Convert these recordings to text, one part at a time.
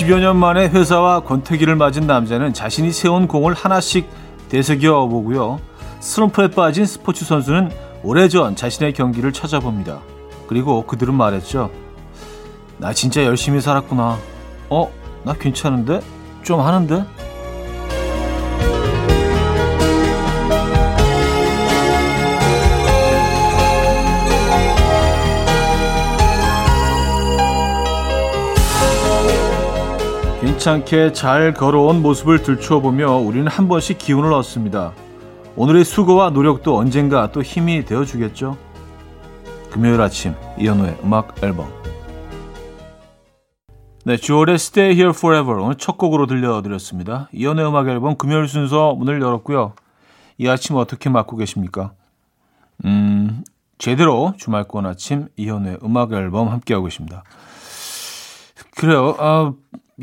20여 년 만에 회사와 권태기를 맞은 남자는 자신이 세운 공을 하나씩 되새겨 보고요. 슬럼프에 빠진 스포츠 선수는 오래전 자신의 경기를 찾아봅니다. 그리고 그들은 말했죠. 나 진짜 열심히 살았구나. 어? 나 괜찮은데? 좀 하는데? 괜찮게 잘 걸어온 모습을 들춰보며 우리는 한 번씩 기운을 얻습니다. 오늘의 수고와 노력도 언젠가 또 힘이 되어주겠죠. 금요일 아침 이현우의 음악 앨범 네, 주얼의 Stay Here Forever 오늘 첫 곡으로 들려드렸습니다. 이현우의 음악 앨범 금요일 순서 문을 열었고요. 이 아침 어떻게 맞고 계십니까? 음, 제대로 주말권 아침 이현우의 음악 앨범 함께하고 계십니다. 그래요. 아,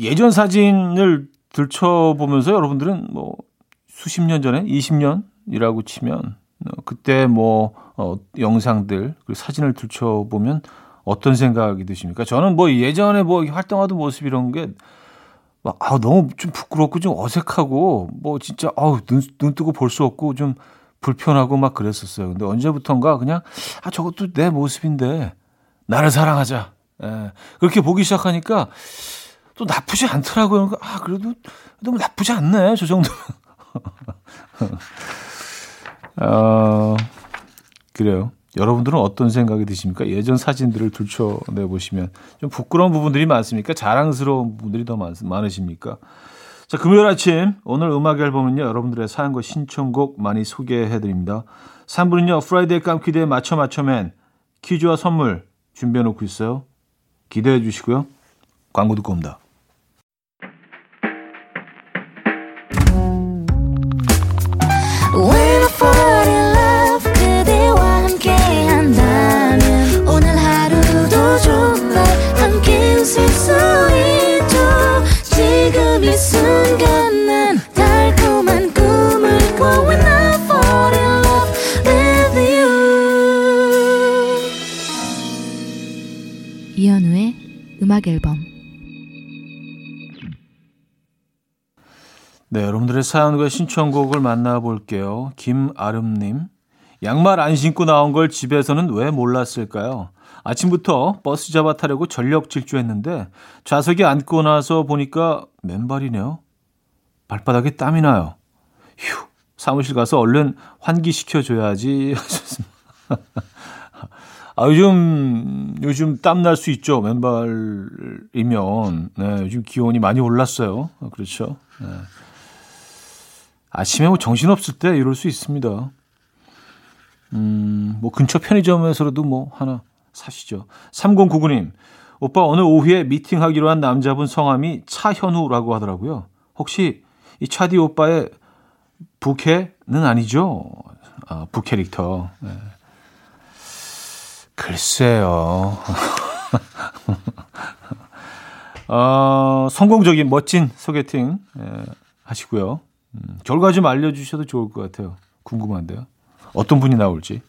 예전 사진을 들춰보면서 여러분들은 뭐 수십 년 전에 20년이라고 치면 어, 그때 뭐 어, 영상들 그리고 사진을 들춰보면 어떤 생각이 드십니까? 저는 뭐 예전에 뭐 활동하던 모습 이런 게 막, 아, 너무 좀 부끄럽고 좀 어색하고 뭐 진짜 아우 눈, 눈 뜨고 볼 수 없고 좀 불편하고 막 그랬었어요. 근데 언제부턴가 그냥 아 저것도 내 모습인데 나를 사랑하자. 예. 그렇게 보기 시작하니까 또 나쁘지 않더라고요. 아, 그래도 너무 나쁘지 않네. 저 정도면. 어, 그래요. 여러분들은 어떤 생각이 드십니까? 예전 사진들을 들춰내 보시면 좀 부끄러운 부분들이 많습니까? 자랑스러운 부분들이 더 많, 많으십니까? 자, 금요일 아침 오늘 음악 앨범은요. 여러분들의 사연과 신청곡 많이 소개해 드립니다. 3분은요. 프라이데이 깜퀴대의 맞춰 맞춰맨 퀴즈와 선물 준비해 놓고 있어요. 기대해 주시고요. 광고 듣고 옵니다. 음악 앨범 네, 여러분들의 사연과 신청곡을 만나볼게요. 김아름님. 양말 안 신고 나온 걸 집에서는 왜 몰랐을까요? 아침부터 버스 잡아 타려고 전력 질주했는데 좌석에 앉고 나서 보니까 맨발이네요. 발바닥에 땀이 나요. 휴, 사무실 가서 얼른 환기시켜줘야지. 아, 요즘, 요즘 땀 날 수 있죠. 맨발이면. 네, 요즘 기온이 많이 올랐어요. 아, 그렇죠. 네. 아침에 뭐 정신없을 때 이럴 수 있습니다. 음, 뭐 근처 편의점에서라도 뭐 하나 사시죠. 3099님, 오빠 오늘 오후에 미팅하기로 한 남자분 성함이 차현우라고 하더라고요. 혹시 이 차디 오빠의 부캐는 아니죠? 아, 부캐릭터. 네. 글쎄요. 어, 성공적인 멋진 소개팅 예, 하시고요. 음, 결과 좀 알려주셔도 좋을 것 같아요. 궁금한데요. 어떤 분이 나올지.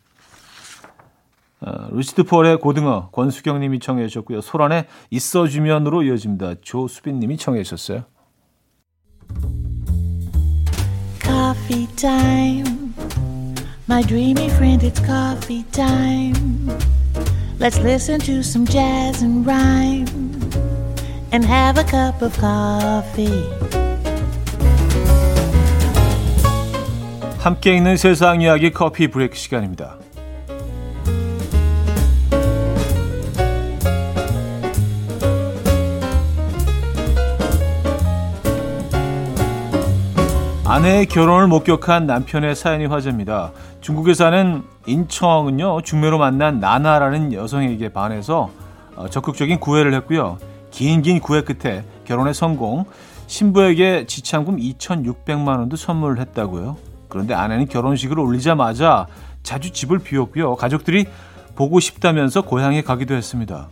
어, 루시드 폴의 고등어 권수경 님이 청해 주셨고요. 소란의 있어주면으로 이어집니다. 조수빈 님이 청해 주셨어요. Coffee time. My dreamy friend, it's coffee time. Let's listen to some jazz and rhyme and have a cup of coffee. 함께 있는 세상 이야기 커피 브레이크 시간입니다. 아내의 결혼을 목격한 남편의 사연이 화제입니다. 중국에 사는 인청은요 중매로 만난 나나라는 여성에게 반해서 어, 적극적인 구애를 했고요. 긴긴 구애 끝에 결혼에 성공. 신부에게 지참금 2,600만 원도 선물을 했다고요. 그런데 아내는 결혼식을 올리자마자 자주 집을 비웠고요. 가족들이 보고 싶다면서 고향에 가기도 했습니다.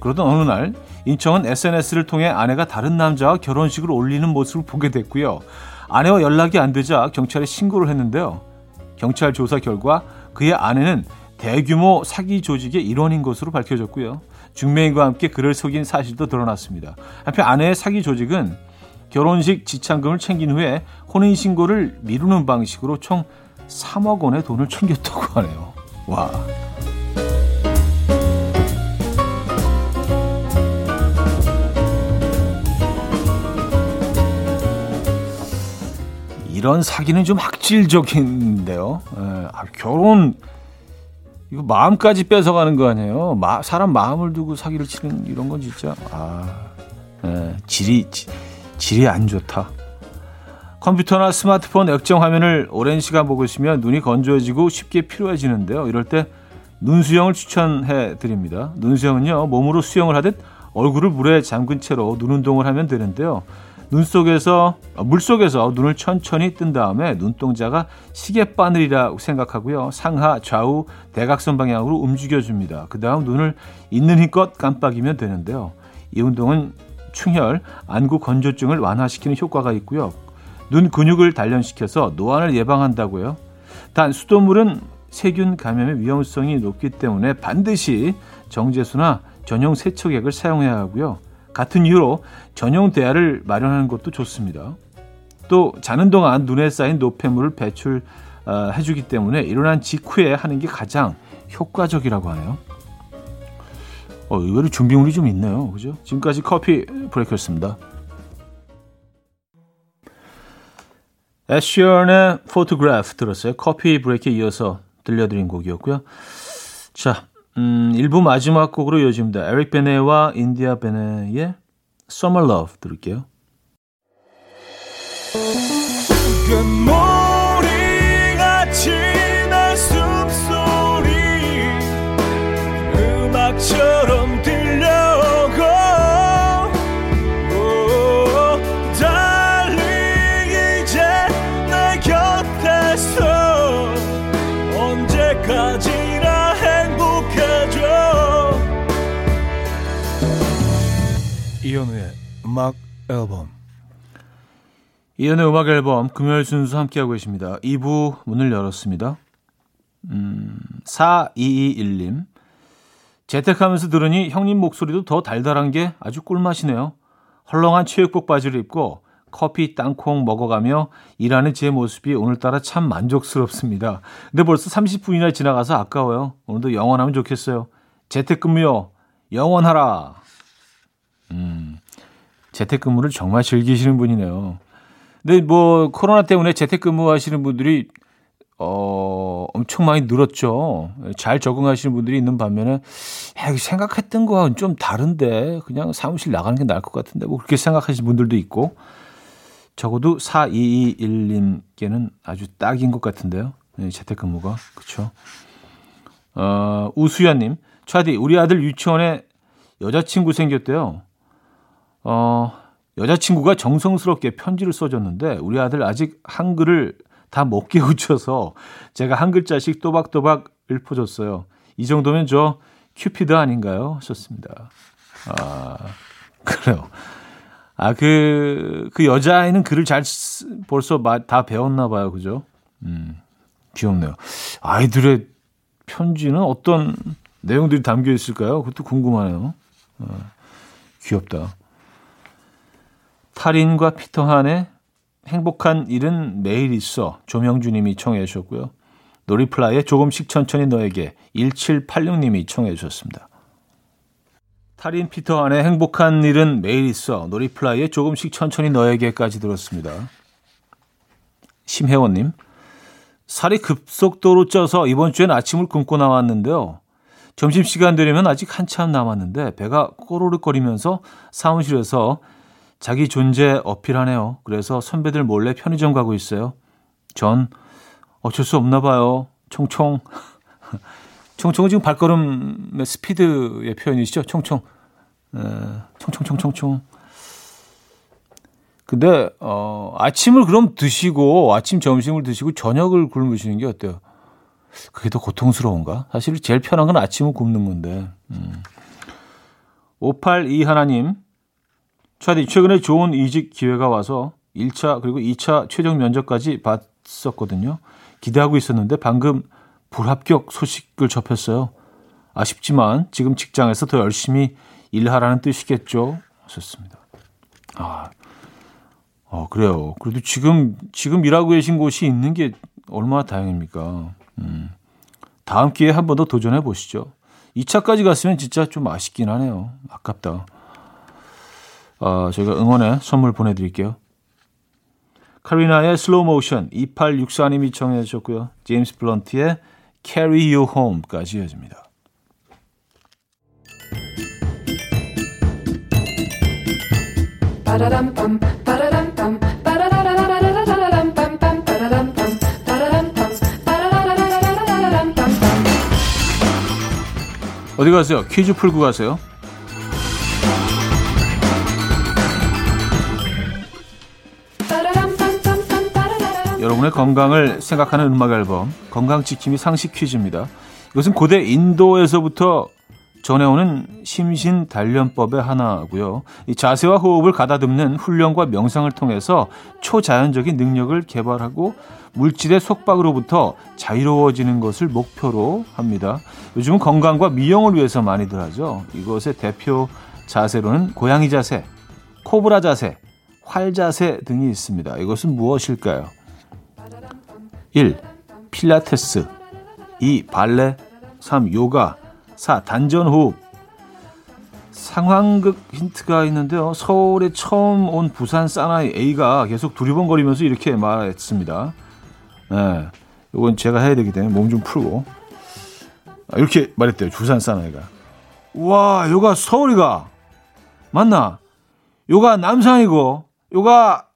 그러던 어느 날 인청은 SNS를 통해 아내가 다른 남자와 결혼식을 올리는 모습을 보게 됐고요. 아내와 연락이 안 되자 경찰에 신고를 했는데요. 경찰 조사 결과 그의 아내는 대규모 사기 조직의 일원인 것으로 밝혀졌고요. 중매인과 함께 그를 속인 사실도 드러났습니다. 한편 아내의 사기 조직은 결혼식 지참금을 챙긴 후에 혼인 신고를 미루는 방식으로 총 3억 원의 돈을 챙겼다고 하네요. 와. 이런 사기는 좀 악질적인데요. 에, 예, 아, 결혼 이거 마음까지 뺏어가는 거 아니에요? 마, 사람 마음을 두고 사기를 치는 이런 건 진짜 아 에, 예, 질이 지, 질이 안 좋다. 컴퓨터나 스마트폰 액정 화면을 오랜 시간 보고 있으면 눈이 건조해지고 쉽게 피로해지는데요. 이럴 때 눈수영을 추천해 드립니다. 눈수영은요 몸으로 수영을 하듯 얼굴을 물에 잠근 채로 눈 운동을 하면 되는데요. 눈 속에서 어, 물 속에서 눈을 천천히 뜬 다음에 눈동자가 시계 바늘이라고 생각하고요. 상하 좌우 대각선 방향으로 움직여 줍니다. 그다음 눈을 있는 힘껏 깜빡이면 되는데요. 이 운동은 충혈, 안구 건조증을 완화시키는 효과가 있고요. 눈 근육을 단련시켜서 노안을 예방한다고요. 단 수돗물은 세균 감염의 위험성이 높기 때문에 반드시 정제수나 전용 세척액을 사용해야 하고요. 같은 이유로 전용 대야를 마련하는 것도 좋습니다. 또 자는 동안 눈에 쌓인 노폐물을 배출해주기 어, 때문에 일어난 직후에 하는 게 가장 효과적이라고 하네요. 어, 의외로 준비물이 좀 있네요. 그죠? 지금까지 coffee break였습니다. 에드 쉬런의 Photograph 들었어요. coffee break에 이어서 들려드린 곡이었고요. 자, 음, 1부 마지막 곡으로 이어집니다. 에릭 베네와 인디아 베네의 Summer Love 들을게요. 음악 앨범 이현우의 음악 앨범 금요일 순서 함께하고 계십니다. 2부 문을 열었습니다. 음, 4221님 재택하면서 들으니 형님 목소리도 더 달달한 게 아주 꿀맛이네요. 헐렁한 체육복 바지를 입고 커피 땅콩 먹어가며 일하는 제 모습이 오늘따라 참 만족스럽습니다. 근데 벌써 30분이나 지나가서 아까워요. 오늘도 영원하면 좋겠어요. 재택근무요. 영원하라. 음, 재택근무를 정말 즐기시는 분이네요. 근데 뭐 코로나 때문에 재택근무 하시는 분들이 어, 엄청 많이 늘었죠. 잘 적응하시는 분들이 있는 반면에 야, 생각했던 거와는 좀 다른데 그냥 사무실 나가는 게 나을 것 같은데 뭐 그렇게 생각하시는 분들도 있고 적어도 4221님께는 아주 딱인 것 같은데요. 네, 재택근무가 그렇죠. 어, 우수연님, 차디 우리 아들 유치원에 여자친구 생겼대요. 어, 여자친구가 정성스럽게 편지를 써줬는데 우리 아들 아직 한글을 다 못 깨우쳐서 제가 한 글자씩 또박또박 읊어줬어요. 이 정도면 저 큐피드 아닌가요? 하셨습니다. 아, 그래요. 아, 그, 그 여자아이는 글을 잘 벌써 다 배웠나 봐요. 그죠? 음, 귀엽네요. 아이들의 편지는 어떤 내용들이 담겨 있을까요? 그것도 궁금하네요. 어, 귀엽다. 타린과 피터한의 행복한 일은 매일 있어 조명주님이 청해 주셨고요. 노리플라이의 조금씩 천천히 너에게 1786님이 청해 주셨습니다. 타린 피터한의 행복한 일은 매일 있어 노리플라이의 조금씩 천천히 너에게까지 들었습니다. 심혜원님 살이 급속도로 쪄서 이번 주엔 아침을 굶고 나왔는데요. 점심시간 되려면 아직 한참 남았는데 배가 꼬르륵거리면서 사무실에서 자기 존재 어필하네요. 그래서 선배들 몰래 편의점 가고 있어요. 전 어쩔 수 없나 봐요. 총총. 총총은 지금 발걸음의 스피드의 표현이시죠? 총총. 에, 총총총총총. 근데 어 아침을 그럼 드시고 아침 점심을 드시고 저녁을 굶으시는 게 어때요? 그게 더 고통스러운가? 사실 제일 편한 건 아침을 굶는 건데. 음. 582 하나님 차디 최근에 좋은 이직 기회가 와서 1차 그리고 2차 최종 면접까지 봤었거든요. 기대하고 있었는데 방금 불합격 소식을 접했어요. 아쉽지만 지금 직장에서 더 열심히 일하라는 뜻이겠죠. 하셨습니다. 아, 어, 그래요. 그래도 지금, 지금 일하고 계신 곳이 있는 게 얼마나 다행입니까. 음. 다음 기회에 한 번 더 도전해 보시죠. 2차까지 갔으면 진짜 좀 아쉽긴 하네요. 아깝다. 어, 저희가 응원의 선물 보내드릴게요. 카리나의 Slow Motion 2864님이 청해 주셨고요. 제임스 블런트의 Carry You Home까지 이어집니다. 어디 가세요? 퀴즈 풀고 가세요. 여러분의 건강을 생각하는 음악 앨범 건강 지킴이 상식 퀴즈입니다. 이것은 고대 인도에서부터 전해오는 심신 단련법의 하나고요. 이 자세와 호흡을 가다듬는 훈련과 명상을 통해서 초자연적인 능력을 개발하고 물질의 속박으로부터 자유로워지는 것을 목표로 합니다. 요즘은 건강과 미용을 위해서 많이들 하죠. 이것의 대표 자세로는 고양이 자세, 코브라 자세, 활 자세 등이 있습니다. 이것은 무엇일까요? 1. 필라테스 2. 발레 3. 요가 4. 단전호흡 상황극 힌트가 있는데요. 서울에 처음 온 부산 사나이 A가 계속 두리번거리면서 이렇게 말했습니다. 네, 이건 제가 해야 되기 때문에 몸 좀 풀고 아, 이렇게 말했대요. 부산 사나이가. 와, 요가 서울이가 맞나? 요가 남산이고 요가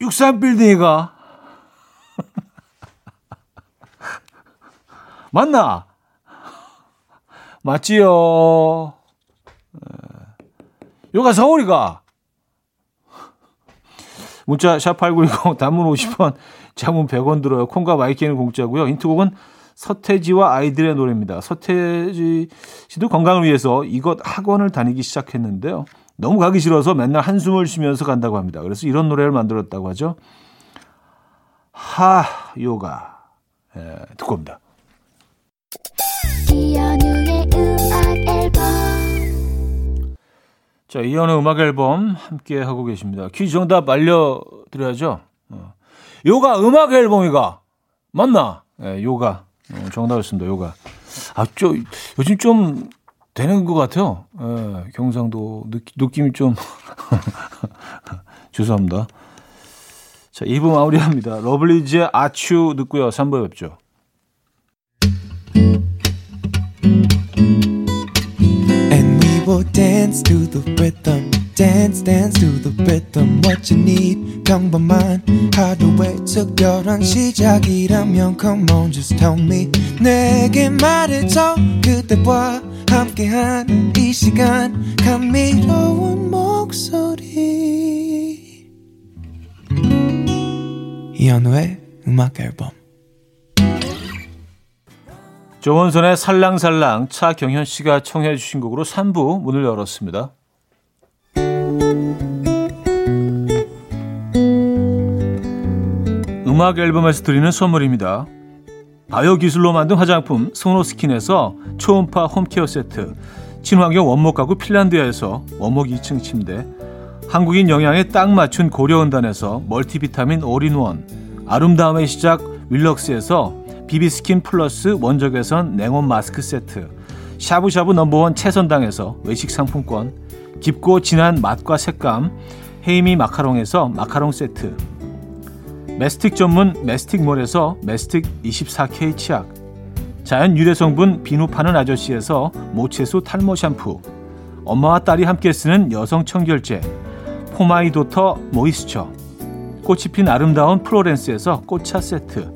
63빌딩이가 맞나? 맞지요. 요가 서울이가. 문자 샵8910 단문 50원, 장문 100원 들어요. 콩과 마이케이는 공짜고요. 인트곡은 서태지와 아이들의 노래입니다. 서태지 씨도 건강을 위해서 이것 학원을 다니기 시작했는데요. 너무 가기 싫어서 맨날 한숨을 쉬면서 간다고 합니다. 그래서 이런 노래를 만들었다고 하죠. 하 요가. 예, 듣고 옵니다. 이연우의 음악 앨범 자, 이연우 음악 앨범 함께 하고 계십니다. 퀴즈 정답 알려드려야죠. 어. 요가 음악 앨범이가 맞나? 예, 요가 어, 정답이었습니다. 요가. 아, 좀 요즘 좀 되는 것 같아요. 예, 경상도 느낌, 이좀 죄송합니다. 자, 2부 마무리합니다. 러블리즈의 아츄 듣고요. 3부에 뵙죠. Dance to the rhythm. Dance, dance to the rhythm. What you need, 평범한 하루의 특별한 시작이라면 Come on, just tell me. 내게 말해줘 그대와 함께한 이 시간 감미로운 목소리. 이현우의 음악 앨범. 조원선의 살랑살랑 차경현 씨가 청해 주신 곡으로 3부 문을 열었습니다. 음악 앨범에서 드리는 선물입니다. 바이오 기술로 만든 화장품 소노스킨에서 초음파 home care 세트 친환경 원목 가구 핀란드에서 원목 2층 침대 한국인 영양에 딱 맞춘 고려원단에서 multi비타민 all-in-one 아름다움의 시작 윌럭스에서 비비스킨 플러스 원적외선 냉온 마스크 세트. 샤브샤브 number one 채선당에서 외식 상품권. 깊고 진한 맛과 색감. 헤이미 마카롱에서 마카롱 세트. 메스틱 전문 메스틱몰에서 메스틱 24K 치약. 자연 유래 성분 비누 파는 아저씨에서 모체수 탈모 샴푸. 엄마와 딸이 함께 쓰는 여성 청결제. 포마이도터 모이스처. 꽃이 핀 아름다운 프로렌스에서 꽃차 세트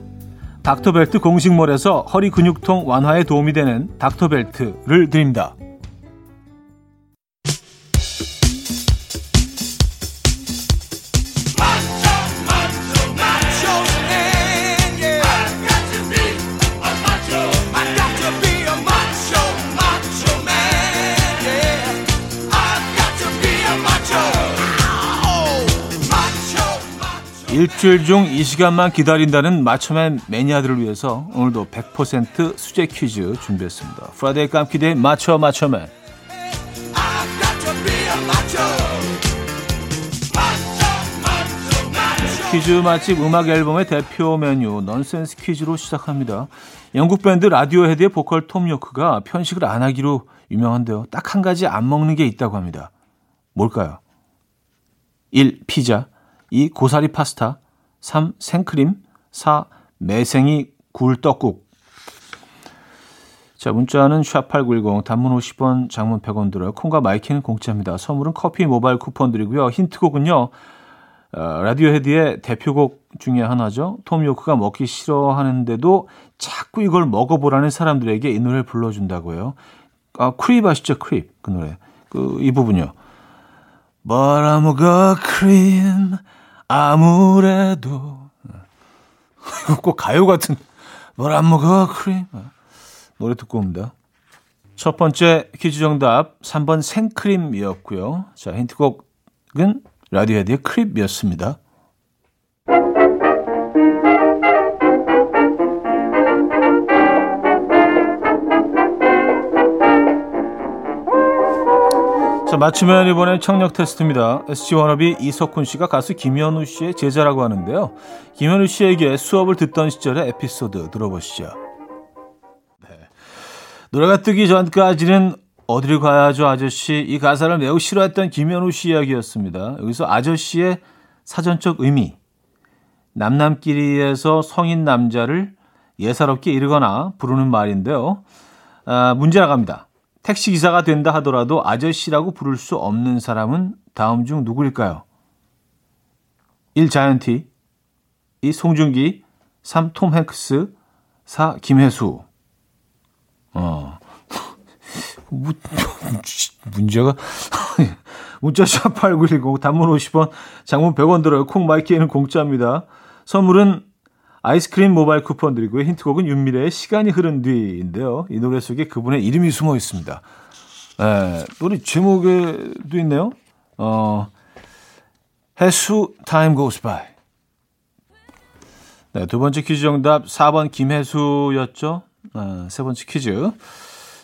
닥터벨트 공식몰에서 허리 근육통 완화에 도움이 되는 닥터벨트를 드립니다. 일주일 중 이 시간만 기다린다는 마초맨 매니아들을 위해서 오늘도 100% 수제 퀴즈 준비했습니다. Friday 깜퀴day 맞춰 맞춰맨 퀴즈 맛집 음악 앨범의 대표 메뉴 넌센스 퀴즈로 시작합니다. 영국 밴드 라디오헤드의 보컬 톰 요크가 편식을 안 하기로 유명한데요. 딱 한 가지 안 먹는 게 있다고 합니다. 뭘까요? 1. 피자 2. 고사리 파스타 3. 생크림 4. 매생이 굴떡국 자 문자는 샵8910 단문 50원 장문 100원 들어요. 콩과 my K는 공짜입니다. 선물은 커피 모바일 쿠폰 드리고요. 힌트곡은요. 어, 라디오 헤드의 대표곡 중에 하나죠. 톰 요크가 먹기 싫어하는데도 자꾸 이걸 먹어보라는 사람들에게 이 노래를 불러준다고요. 아, Creep 아시죠? Creep. 그 노래. 그, 이 부분요. A creep. 아무래도 꼭 가요 같은 뭘 안 먹어 크림 노래 듣고 옵니다. 첫 번째 퀴즈 정답 3번 생크림이었고요. 자 힌트곡은 라디오헤드의 Creep이었습니다. 자, 맞추면 이번엔 청력 테스트입니다. SG 워너비 이석훈 씨가 가수 김연우 씨의 제자라고 하는데요. 김연우 씨에게 수업을 듣던 시절의 에피소드 들어보시죠. 네. 노래가 뜨기 전까지는 어디를 가야죠, 아저씨? 이 가사를 매우 싫어했던 김연우 씨 이야기였습니다. 여기서 아저씨의 사전적 의미. 남남끼리에서 성인 남자를 예사롭게 이르거나 부르는 말인데요. 아, 문제 나갑니다. 택시기사가 된다 하더라도 아저씨라고 부를 수 없는 사람은 다음 중 누구일까요? 1. 자이언티 2. 송중기 3. 톰 행크스 4. 김혜수 어. 문제가 문자샵 8910 단문 50원 장문 100원 들어요. 콩 마이키에는 공짜입니다. 선물은 아이스크림 모바일 쿠폰 드리고요. 힌트곡은 윤미래의 시간이 흐른 뒤인데요. 이 노래 속에 그분의 이름이 숨어 있습니다. 에, 노래 제목에도 있네요. 어, 해수 Time Goes By. 네, 두 번째 퀴즈 정답 4번 김혜수였죠. 어, 세 번째 퀴즈.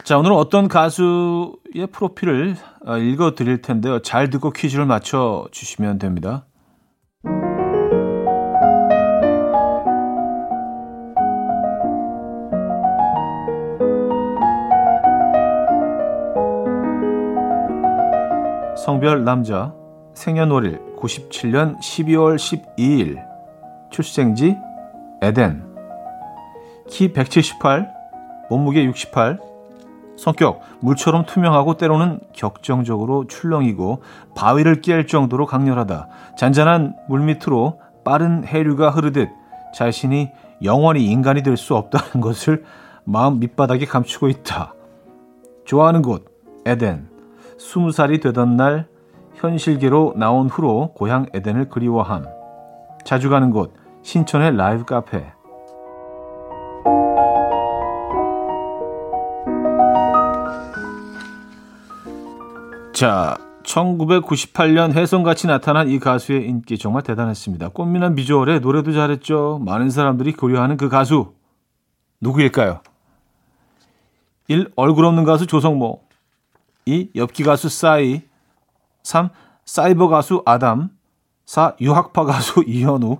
자, 오늘은 어떤 가수의 프로필을 어, 읽어 드릴 텐데요. 잘 듣고 퀴즈를 맞춰 주시면 됩니다. 성별 남자, 생년월일 97년 12월 12일, 출생지 에덴, 키 178, 몸무게 68, 성격 물처럼 투명하고 때로는 격정적으로 출렁이고 바위를 깰 정도로 강렬하다. 잔잔한 물 밑으로 빠른 해류가 흐르듯 자신이 영원히 인간이 될 수 없다는 것을 마음 밑바닥에 감추고 있다. 좋아하는 곳 에덴. 스무 살이 되던 날 현실계로 나온 후로 고향 에덴을 그리워함. 자주 가는 곳 신촌의 라이브 카페. 자, 1998년 혜성같이 나타난 이 가수의 인기 정말 대단했습니다. 꽃미남 비주얼에 노래도 잘했죠. 많은 사람들이 고려하는 그 가수 누구일까요? 1. 얼굴 없는 가수 조성모 2. 엽기 가수 싸이 3. 사이버 가수 아담 4. 유학파 가수 이현우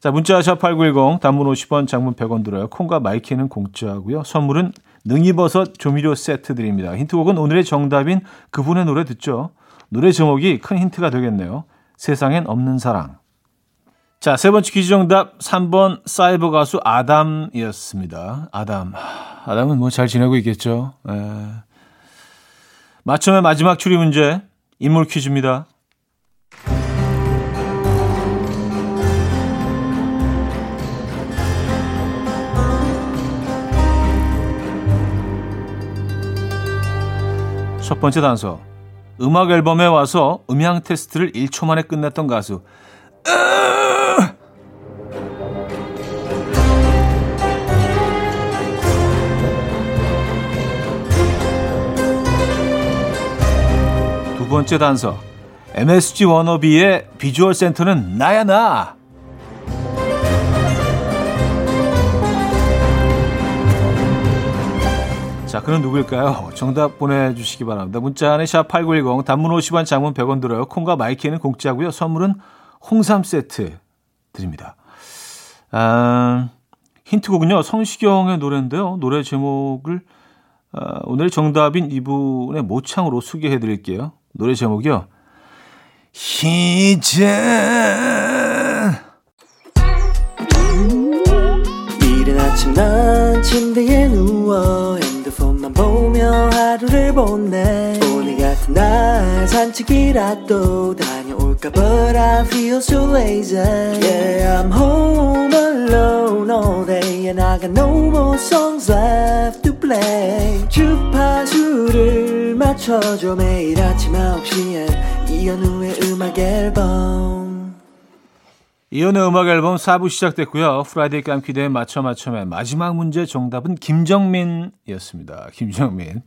자, 문자 샵8910 단문 50원, 장문 100원 들어요. 콩과 my K는 공짜고요. 선물은 능이버섯 조미료 세트 드립니다. 힌트곡은 오늘의 정답인 그분의 노래 듣죠. 노래 제목이 큰 힌트가 되겠네요. 세상엔 없는 사랑. 자, 세 번째 퀴즈 정답 3번 사이버 가수 아담이었습니다. 아담. 아담은 뭐 잘 지내고 있겠죠. 에. 맞춤의 마지막 추리 문제 인물 퀴즈입니다. 첫 번째 단서. 음악 앨범에 와서 음향 테스트를 1초 만에 끝냈던 가수. 두 번째 단서. MSG 워너비의 비주얼 센터는 나야 나. 자, 그는 누구일까요? 정답 보내주시기 바랍니다. 문자 안에 샵8910, 단문 50원, 장문 100원 들어요. 콩과 my K는 공짜고요. 선물은 홍삼 세트 드립니다. 아, 힌트곡은요. 성시경의 노래인데요. 노래 제목을 아, 오늘 정답인 이분의 모창으로 소개해 드릴게요. 노래 제목이요. 희재 이른 아침 난 침대에 누워 핸드폰만 보며 하루를 보내 날 산책이라도 다녀올까 But I feel so lazy Yeah I'm home alone all day And I got no more songs left to play 주파수를 맞춰줘 매일 아침 9시에 이현우의 음악 앨범 이현우의 음악 앨범 4부 시작됐고요. Friday 깜퀴day 맞춰 맞춰맨 마지막 문제 정답은 김정민이었습니다. 김정민.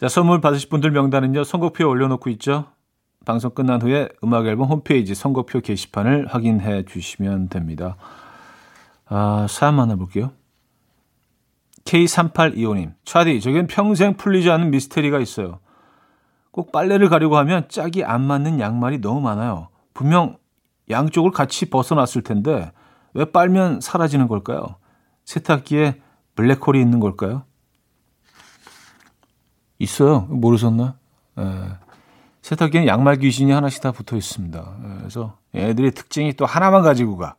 자, 선물 받으실 분들 명단은요. 선곡표에 올려놓고 있죠. 방송 끝난 후에 음악 앨범 홈페이지 선곡표 게시판을 확인해 주시면 됩니다. 아, 사연 만나볼게요. K3825님. 차디, 저겐 평생 풀리지 않는 미스테리가 있어요. 꼭 빨래를 가려고 하면 짝이 안 맞는 양말이 너무 많아요. 분명 양쪽을 같이 벗어놨을 텐데 왜 빨면 사라지는 걸까요? 세탁기에 블랙홀이 있는 걸까요? 있어요. 모르셨나? 에, 세탁기에는 양말 귀신이 하나씩 다 붙어 있습니다. 에, 그래서 애들의 특징이 또 하나만 가지고 가.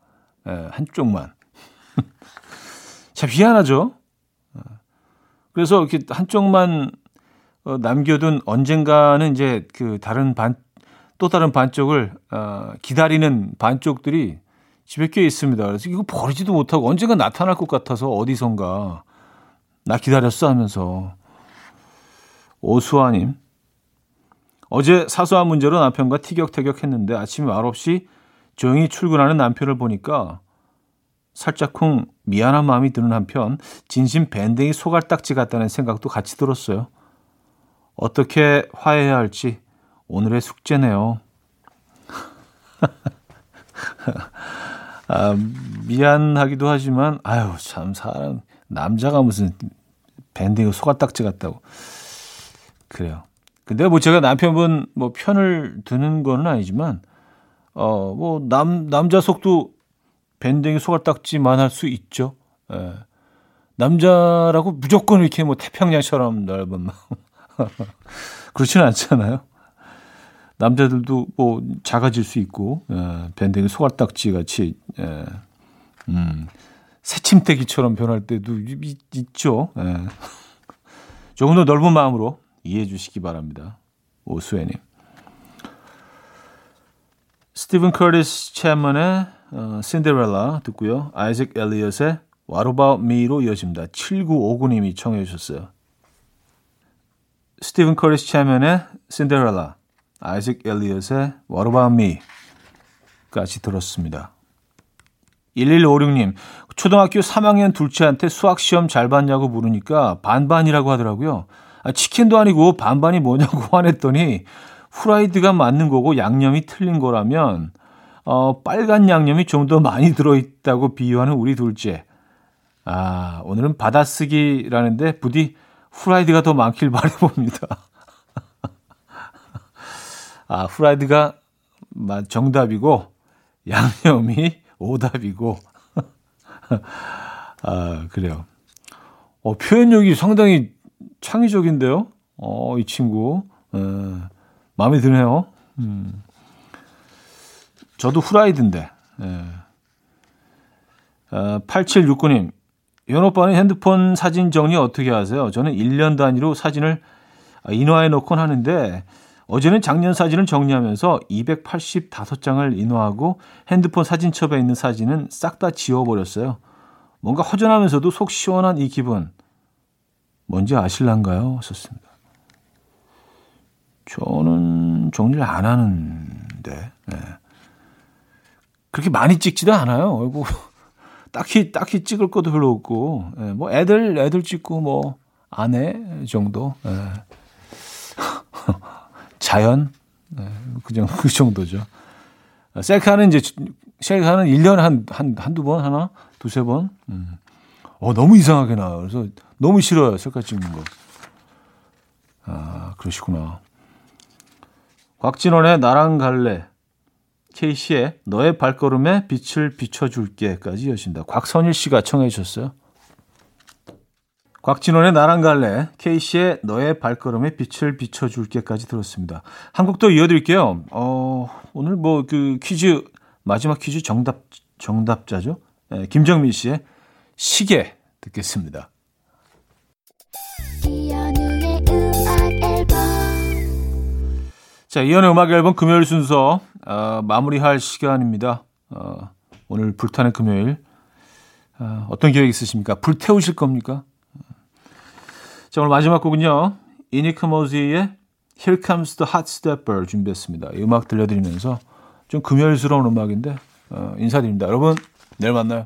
에, 한쪽만. 참 희한하죠? 그래서 이렇게 한쪽만 어, 남겨둔 언젠가는 이제 그 다른 반, 또 다른 반쪽을 어, 기다리는 반쪽들이 집에 꽤 있습니다. 그래서 이거 버리지도 못하고 언젠가 나타날 것 같아서 어디선가 나 기다렸어 하면서 오수아님 어제 사소한 문제로 남편과 티격태격 했는데 아침에 말없이 조용히 출근하는 남편을 보니까 살짝쿵 미안한 마음이 드는 한편 진심 밴댕이 소갈딱지 같다는 생각도 같이 들었어요. 어떻게 화해해야 할지 오늘의 숙제네요. 아, 미안하기도 하지만, 아유, 참, 사람, 남자가 무슨 밴딩 소가딱지 같다고. 그래요. 근데 뭐 제가 남편분 뭐 편을 드는 건 아니지만, 어, 뭐, 남, 남자 속도 밴딩 소가딱지만 할 수 있죠. 예. 남자라고 무조건 이렇게 뭐 태평양처럼 넓은 마음. 그렇지는 않잖아요. 남자들도 뭐 작아질 수 있고 예, 밴댕이 소갈딱지 같이 예, 음, 새침대기처럼 변할 때도 있, 있죠. 예. 조금 더 넓은 마음으로 이해해 주시기 바랍니다. 오수애님. 스티븐 커리스 채먼의 어, 신데렐라 듣고요. 아이색 엘리엇의 What About Me로 이어집니다. 7959님이 청해 주셨어요. 스티븐 커리스 채먼의 신데렐라 아이색 엘리엇의 What About Me?까지 들었습니다. 1156님, 초등학교 3학년 둘째한테 수학 시험 잘 봤냐고 물으니까 반반이라고 하더라고요. 아, 치킨도 아니고 반반이 뭐냐고 화냈더니 후라이드가 맞는 거고 양념이 틀린 거라면 어, 빨간 양념이 좀 더 많이 들어있다고 비유하는 우리 둘째. 아, 오늘은 받아쓰기라는데 부디 후라이드가 더 많길 바라봅니다. 아, 후라이드가 정답이고 양념이 오답이고. 아, 그래요. 어, 표현력이 상당히 창의적인데요. 어, 이 친구. 에, 마음에 드네요. 음. 저도 후라이드인데. 예. 어, 8769님. 연 오빠는 핸드폰 사진 정리 어떻게 하세요? 저는 1년 단위로 사진을 인화해 놓곤 하는데 어제는 작년 사진을 정리하면서 285장을 인화하고 핸드폰 사진첩에 있는 사진은 싹 다 지워버렸어요. 뭔가 허전하면서도 속 시원한 이 기분. 뭔지 아실란가요? 썼습니다. 저는 정리를 안 하는데, 네. 그렇게 많이 찍지도 않아요. 뭐, 딱히, 딱히 찍을 것도 별로 없고, 네. 뭐, 애들, 애들 찍고, 뭐, 아내 정도, 네. 자연, 네. 그, 정도, 그 정도죠. 셀카는 이제, 셀카는 1년에 한, 한, 한두 번 하나? 두세 번? 음. 어, 너무 이상하게 나와요. 그래서 너무 싫어요. 셀카 찍는 거. 아, 그러시구나. 곽진원의 나랑 갈래. 케이씨의 너의 발걸음에 빛을 비춰줄게까지 여신다. 곽선일 씨가 청해 주셨어요. 곽진원의 나랑 갈래. 케이씨의 너의 발걸음에 빛을 비춰줄게까지 들었습니다. 한곡더 이어드릴게요. 어, 오늘 뭐 그 퀴즈, 마지막 퀴즈 정답, 정답자죠. 네, 김정민 씨의 시계 듣겠습니다. 자, 이연의 음악 앨범 금요일 순서 어, 마무리할 시간입니다. 어, 오늘 불타는 금요일 어, 어떤 계획 있으십니까? 불태우실 겁니까? 자, 오늘 마지막 곡은요. 이니크 모지의 Here Comes the Hot Stepper 준비했습니다. 이 음악 들려드리면서 좀 금요일스러운 음악인데 어, 인사드립니다. 여러분 내일 만나요.